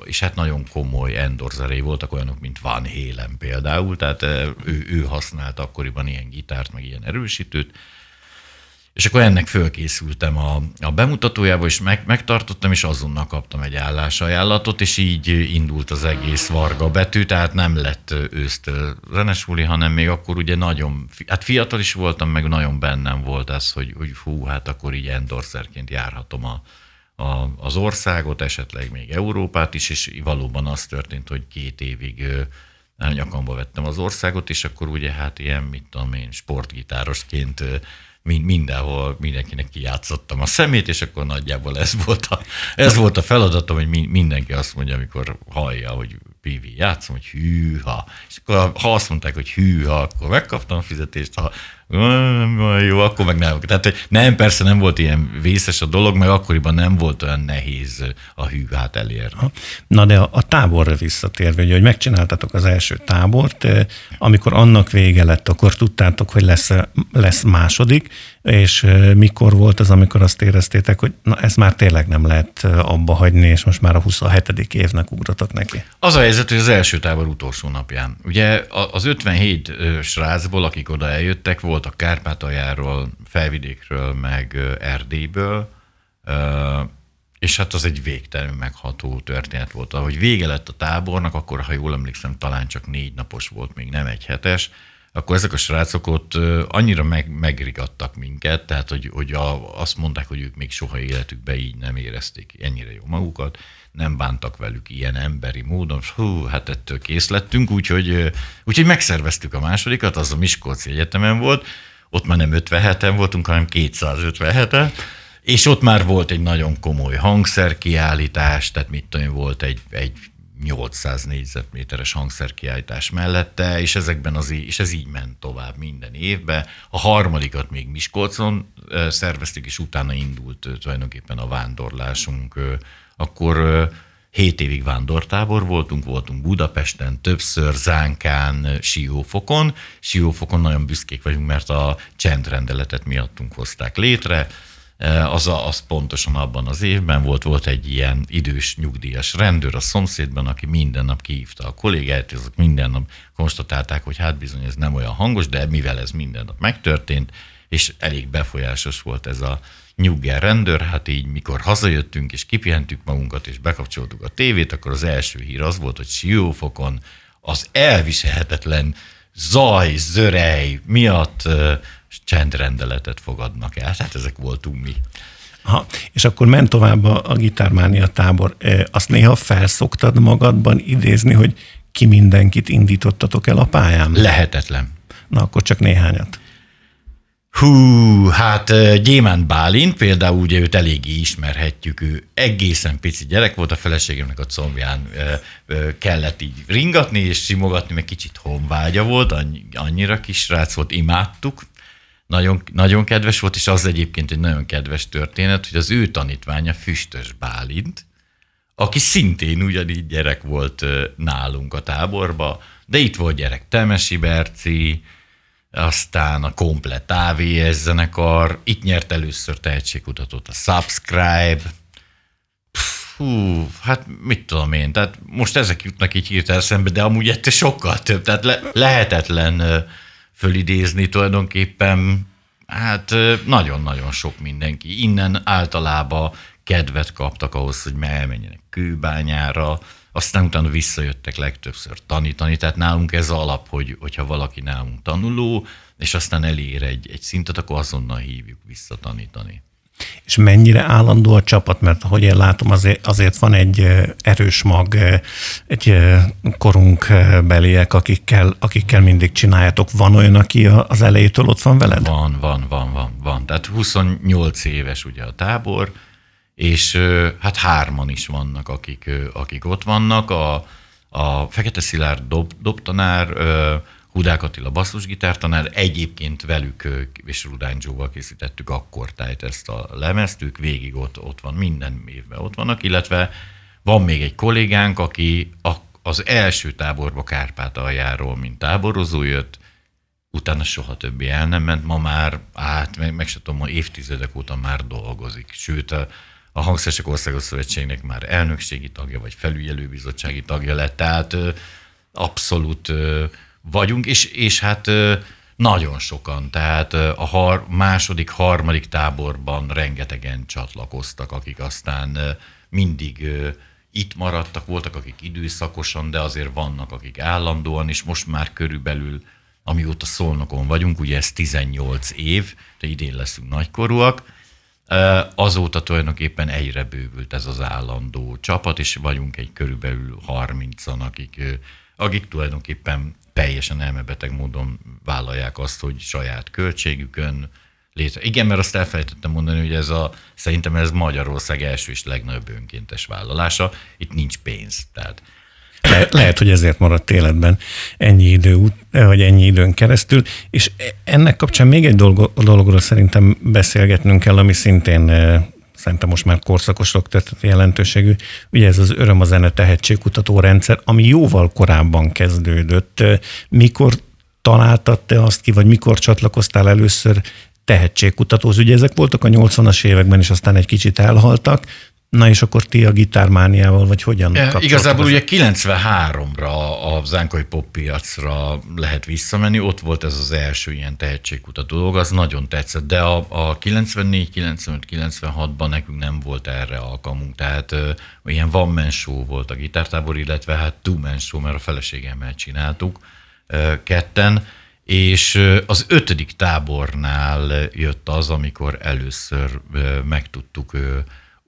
Speaker 3: és hát nagyon komoly endorzerei voltak, olyanok, mint Van Halen például, tehát ő, ő használt akkoriban ilyen gitárt, meg ilyen erősítőt, és akkor ennek fölkészültem a, a bemutatójába, és meg, megtartottam, és azonnal kaptam egy állásajánlatot, és így indult az egész Varga betű, tehát nem lett ősztől zenesúli, hanem még akkor ugye nagyon, hát fiatal is voltam, meg nagyon bennem volt ez, hogy, hogy hú, hát akkor így endorszerként járhatom a, a, az országot, esetleg még Európát is, és valóban az történt, hogy két évig nyakamba vettem az országot, és akkor ugye hát ilyen, mit tudom én, sportgitárosként mindenhol mindenkinek kijátszottam a szemét, és akkor nagyjából ez volt a, ez volt a feladatom, hogy mindenki azt mondja, amikor hallja, hogy Pivi játszom, hogy hűha. És akkor ha azt mondták, hogy hűha, akkor megkaptam a fizetést, ha jó, akkor meg nem. Tehát hogy nem, persze nem volt ilyen vészes a dolog, meg akkoriban nem volt olyan nehéz a hűhát elérni.
Speaker 2: Na de a, a táborra visszatérve, hogy megcsináltatok az első tábort, eh, amikor annak vége lett, akkor tudtátok, hogy lesz, lesz második, és eh, mikor volt az, amikor azt éreztétek, hogy na ez már tényleg nem lehet eh, abba hagyni, és most már a 27. évnek ugratok neki?
Speaker 3: Az a helyzet, hogy az első tábor utolsó napján. Ugye az 57 srácból, akik oda eljöttek, volt voltak Kárpátaljáról, Felvidékről, meg Erdélyből, és hát az egy végtelenül megható történet volt. Ahogy vége lett a tábornak, akkor, ha jól emlékszem, talán csak négy napos volt, még nem egy hetes, akkor ezek a srácok ott annyira meg, megrigadtak minket, tehát hogy, hogy a, azt mondták, hogy ők még soha életükben így nem érezték ennyire jó magukat, nem bántak velük ilyen emberi módon, hú, hát ettől kész lettünk, úgyhogy, úgyhogy megszerveztük a másodikat, az a Miskolci Egyetemen volt, ott már nem 57-en voltunk, hanem 257-en, és ott már volt egy nagyon komoly hangszerkiállítás, tehát mit tudom, volt egy, egy 800 négyzetméteres hangszerkiállítás mellette, és ezekben az, és ez így ment tovább minden évben. A harmadikat még Miskolcon szerveztük, és utána indult tulajdonképpen a vándorlásunk. Akkor 7 évig vándortábor voltunk, voltunk Budapesten, többször Zánkán, Siófokon. Siófokon nagyon büszkék vagyunk, mert a csendrendeletet miattunk hozták létre, az, a, az pontosan abban az évben volt, volt egy ilyen idős nyugdíjas rendőr a szomszédban, aki minden nap kihívta a kollégáit, azok minden nap konstatálták, hogy hát bizony ez nem olyan hangos, de mivel ez minden nap megtörtént, és elég befolyásos volt ez a nyugger rendőr, hát így mikor hazajöttünk és kipihentük magunkat és bekapcsoltuk a tévét, akkor az első hír az volt, hogy Siófokon az elviselhetetlen zaj, zörej miatt eh, csendrendeletet fogadnak el. Hát ezek voltunk mi.
Speaker 2: Ha, és akkor ment tovább a, a gitármánia tábor. E, azt néha felszoktad magadban idézni, hogy ki mindenkit indítottatok el a pályán?
Speaker 3: Lehetetlen.
Speaker 2: Na, akkor csak néhányat.
Speaker 3: Hú, hát Gyémán Bálint például ugye őt eléggé ismerhetjük, ő egészen pici gyerek volt, a feleségemnek a combján kellett így ringatni és simogatni, meg kicsit honvágya volt, annyira kis rác volt, imádtuk, nagyon, nagyon kedves volt, és az egyébként egy nagyon kedves történet, hogy az ő tanítványa Füstös Bálint, aki szintén ugyanígy gyerek volt nálunk a táborba, de itt volt gyerek Temesi Berci, aztán a komplet AVS zenekar, itt nyert először tehetségkutatót a Subscribe, Hú, hát mit tudom én, tehát most ezek jutnak így hirtelen szembe, de amúgy ettől sokkal több, tehát le, lehetetlen fölidézni tulajdonképpen, hát nagyon-nagyon sok mindenki. Innen általában kedvet kaptak ahhoz, hogy elmenjenek kőbányára, aztán utána visszajöttek legtöbbször tanítani, tehát nálunk ez alap, hogy, hogyha valaki nálunk tanuló, és aztán elér egy, egy szintet, akkor azonnal hívjuk vissza tanítani.
Speaker 2: És mennyire állandó a csapat, mert ahogy én látom, azért, azért van egy erős mag, egy korunk beliek, akikkel, akikkel mindig csináljátok. Van olyan, aki az elejétől ott van veled?
Speaker 3: Van, van, van, van, van. Tehát 28 éves ugye a tábor, és hát hárman is vannak, akik, akik ott vannak. A, a Fekete Szilárd dob, dobtanár, Hudák Attila basszusgitártanár, egyébként velük és Rudány Joe-val készítettük akkor tájt ezt a lemezt, ők végig ott, ott van, minden évben ott vannak, illetve van még egy kollégánk, aki a, az első táborba Kárpátaljáról, mint táborozó jött, utána soha többé el nem ment, ma már, hát meg, meg se tudom, évtizedek óta már dolgozik. Sőt, a, a Hangszeresek Országos Szövetségnek már elnökségi tagja, vagy felügyelőbizottsági tagja lett, tehát abszolút vagyunk, és, és hát nagyon sokan, tehát a har, második, harmadik táborban rengetegen csatlakoztak, akik aztán mindig itt maradtak, voltak akik időszakosan, de azért vannak, akik állandóan, és most már körülbelül, amióta szolnokon vagyunk, ugye ez 18 év, de idén leszünk nagykorúak, azóta tulajdonképpen egyre bővült ez az állandó csapat, és vagyunk egy körülbelül 30-an, akik, akik tulajdonképpen teljesen elmebeteg módon vállalják azt, hogy saját költségükön létre. Igen, mert azt elfelejtettem mondani, hogy ez a, szerintem ez Magyarország első és legnagyobb önkéntes vállalása. Itt nincs pénz. Tehát
Speaker 2: Le, lehet, hogy ezért maradt életben ennyi idő, vagy ennyi időn keresztül, és ennek kapcsán még egy dolog, dologról szerintem beszélgetnünk kell, ami szintén szerintem most már korszakos rockterületi jelentőségű, ugye ez az Öröm a zene tehetségkutató rendszer, ami jóval korábban kezdődött. Mikor találtad te azt ki, vagy mikor csatlakoztál először tehetségkutatóz? Ugye ezek voltak a 80-as években, és aztán egy kicsit elhaltak, Na és akkor ti a gitármániával, vagy hogyan
Speaker 3: e, Igazából ugye 93-ra a Zánkai pop piacra lehet visszamenni, ott volt ez az első ilyen tehetségkutató dolog, az nagyon tetszett, de a, a 94, 95, 96-ban nekünk nem volt erre alkalmunk, tehát ö, ilyen van show volt a gitártábor, illetve hát two show, mert a feleségemmel csináltuk ö, ketten, és az ötödik tábornál jött az, amikor először meg tudtuk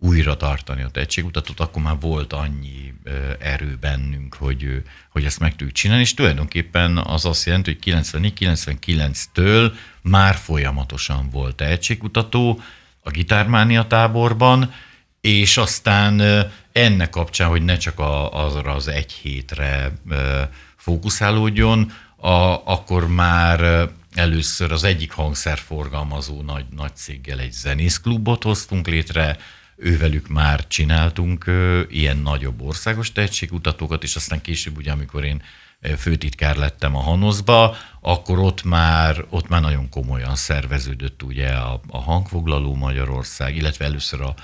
Speaker 3: újra tartani a tehetségkutatót, akkor már volt annyi erő bennünk, hogy, hogy ezt meg tudjuk csinálni, és tulajdonképpen az azt jelenti, hogy 94-99-től már folyamatosan volt tehetségkutató a gitármánia táborban, és aztán ennek kapcsán, hogy ne csak a, azra az egy hétre fókuszálódjon, a, akkor már először az egyik hangszerforgalmazó nagy, nagy céggel egy zenészklubot hoztunk létre, ővelük már csináltunk ilyen nagyobb országos tehetségkutatókat, és aztán később, ugye, amikor én főtitkár lettem a Hanoszba, akkor ott már, ott már nagyon komolyan szerveződött ugye a, a hangfoglaló Magyarország, illetve először a,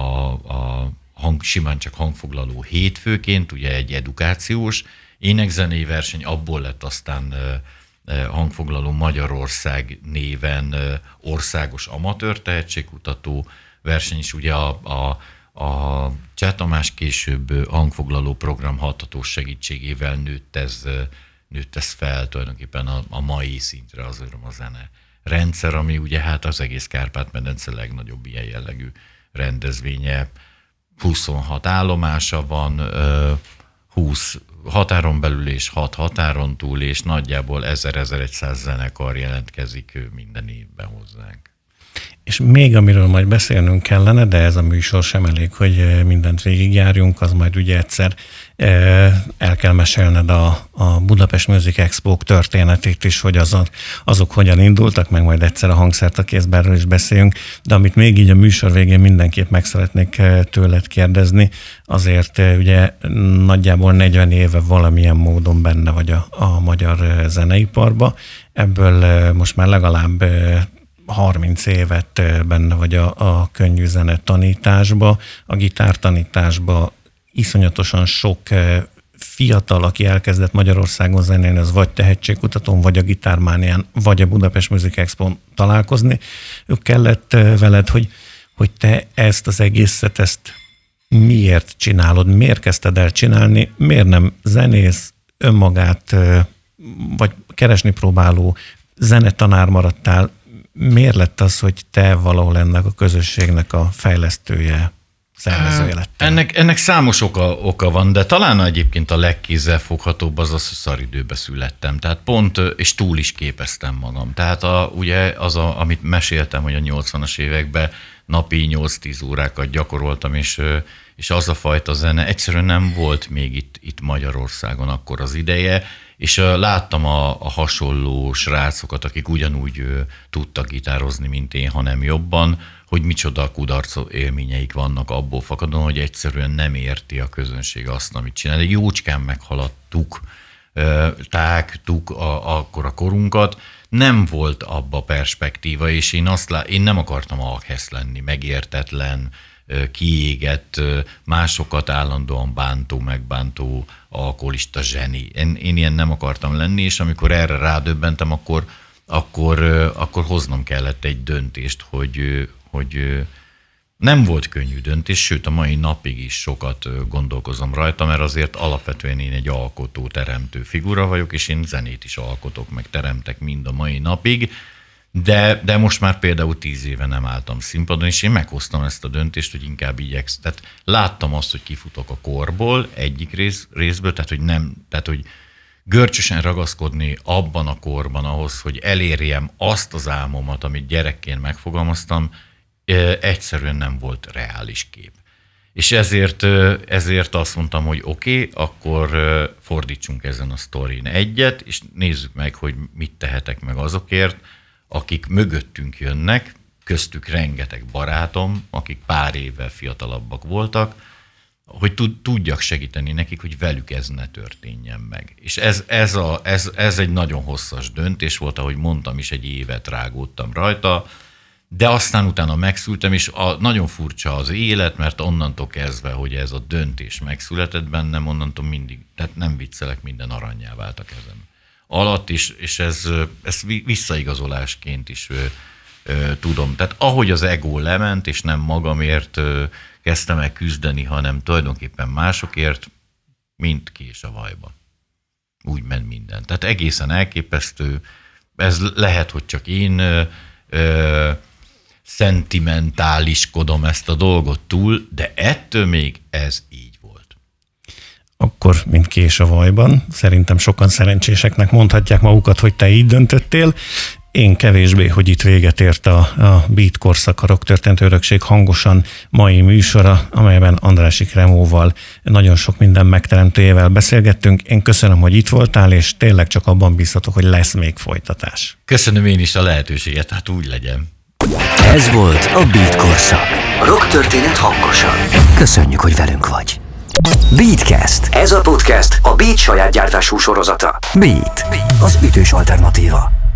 Speaker 3: a, a hang, simán csak hangfoglaló hétfőként, ugye egy edukációs énekzenei verseny, abból lett aztán hangfoglaló Magyarország néven országos amatőr tehetségkutató verseny is, ugye a, a, a Cseh Tamás később hangfoglaló program hathatós segítségével nőtt ez, nőtt ez fel tulajdonképpen a, a mai szintre az zene rendszer, ami ugye hát az egész Kárpát-medence legnagyobb ilyen jellegű rendezvénye. 26 állomása van, 20 határon belül és 6 határon túl, és nagyjából 1000-1100 zenekar jelentkezik minden évben hozzánk.
Speaker 2: És még amiről majd beszélnünk kellene, de ez a műsor sem elég, hogy eh, mindent végigjárjunk, az majd ugye egyszer eh, el kell mesélned a, a Budapest Music expo történetét is, hogy azok, azok hogyan indultak, meg majd egyszer a hangszert a kézberről is beszéljünk, de amit még így a műsor végén mindenképp meg szeretnék eh, tőled kérdezni, azért ugye nagyjából 40 éve valamilyen módon benne vagy a, a magyar zeneiparba, ebből most már legalább 30 évet benne vagy a, a könnyű zene tanításba, a gitár tanításba iszonyatosan sok fiatal, aki elkezdett Magyarországon zenélni, az vagy tehetségkutatón, vagy a gitármánián, vagy a Budapest Music expo találkozni. Ők kellett veled, hogy, hogy te ezt az egészet, ezt miért csinálod, miért kezdted el csinálni, miért nem zenész, önmagát, vagy keresni próbáló zenetanár maradtál, miért lett az, hogy te valahol ennek a közösségnek a fejlesztője, szervezője lettél?
Speaker 3: Ennek, ennek számos oka, oka van, de talán egyébként a legkézzelfoghatóbb az az, hogy szaridőbe születtem. Tehát pont, és túl is képeztem magam. Tehát a, ugye az, a, amit meséltem, hogy a 80-as években napi 8-10 órákat gyakoroltam, és, és az a fajta zene egyszerűen nem volt még itt, itt Magyarországon akkor az ideje, és láttam a, a hasonló srácokat, akik ugyanúgy tudtak gitározni, mint én, hanem jobban, hogy micsoda kudarc élményeik vannak abból fakadóan, hogy egyszerűen nem érti a közönség azt, amit csinál. De jócskán meghaladtuk, tágtuk a, akkor a korunkat, nem volt abba perspektíva, és én, azt lá, én nem akartam alkesz lenni, megértetlen, kiégett, másokat állandóan bántó, megbántó, alkoholista zseni. Én, én ilyen nem akartam lenni, és amikor erre rádöbbentem, akkor, akkor, akkor hoznom kellett egy döntést, hogy, hogy nem volt könnyű döntés, sőt a mai napig is sokat gondolkozom rajta, mert azért alapvetően én egy alkotó, teremtő figura vagyok, és én zenét is alkotok, meg teremtek mind a mai napig, de, de most már például tíz éve nem álltam színpadon, és én meghoztam ezt a döntést, hogy inkább igyeksz. Tehát láttam azt, hogy kifutok a korból egyik rész, részből, tehát hogy nem, tehát hogy görcsösen ragaszkodni abban a korban ahhoz, hogy elérjem azt az álmomat, amit gyerekként megfogalmaztam, egyszerűen nem volt reális kép. És ezért, ezért azt mondtam, hogy oké, okay, akkor fordítsunk ezen a sztorin egyet, és nézzük meg, hogy mit tehetek meg azokért, akik mögöttünk jönnek, köztük rengeteg barátom, akik pár évvel fiatalabbak voltak, hogy tudjak segíteni nekik, hogy velük ez ne történjen meg. És ez, ez, a, ez, ez egy nagyon hosszas döntés volt, ahogy mondtam is, egy évet rágódtam rajta, de aztán utána megszültem, és a, nagyon furcsa az élet, mert onnantól kezdve, hogy ez a döntés megszületett bennem, onnantól mindig, tehát nem viccelek, minden aranyjá vált a kezem alatt is, és ez, ez visszaigazolásként is tudom. Tehát ahogy az ego lement, és nem magamért kezdtem el küzdeni, hanem tulajdonképpen másokért, mint ki és a vajba. Úgy ment minden. Tehát egészen elképesztő, ez lehet, hogy csak én ö, ö, szentimentáliskodom ezt a dolgot túl, de ettől még ez így.
Speaker 2: Akkor, mint kés a vajban, szerintem sokan szerencséseknek mondhatják magukat, hogy te így döntöttél. Én kevésbé, hogy itt véget ért a, a Beat korszak, a Rock Történt Örökség hangosan mai műsora, amelyben Andrási Kremóval nagyon sok minden megteremtőjével beszélgettünk. Én köszönöm, hogy itt voltál, és tényleg csak abban bízhatok, hogy lesz még folytatás.
Speaker 3: Köszönöm én is a lehetőséget, hát úgy legyen.
Speaker 1: Ez volt a Beat korszak. Rock történet hangosan. Köszönjük, hogy velünk vagy. Beatcast. Ez a podcast a Beat saját gyártású sorozata. Beat, az ütős alternatíva.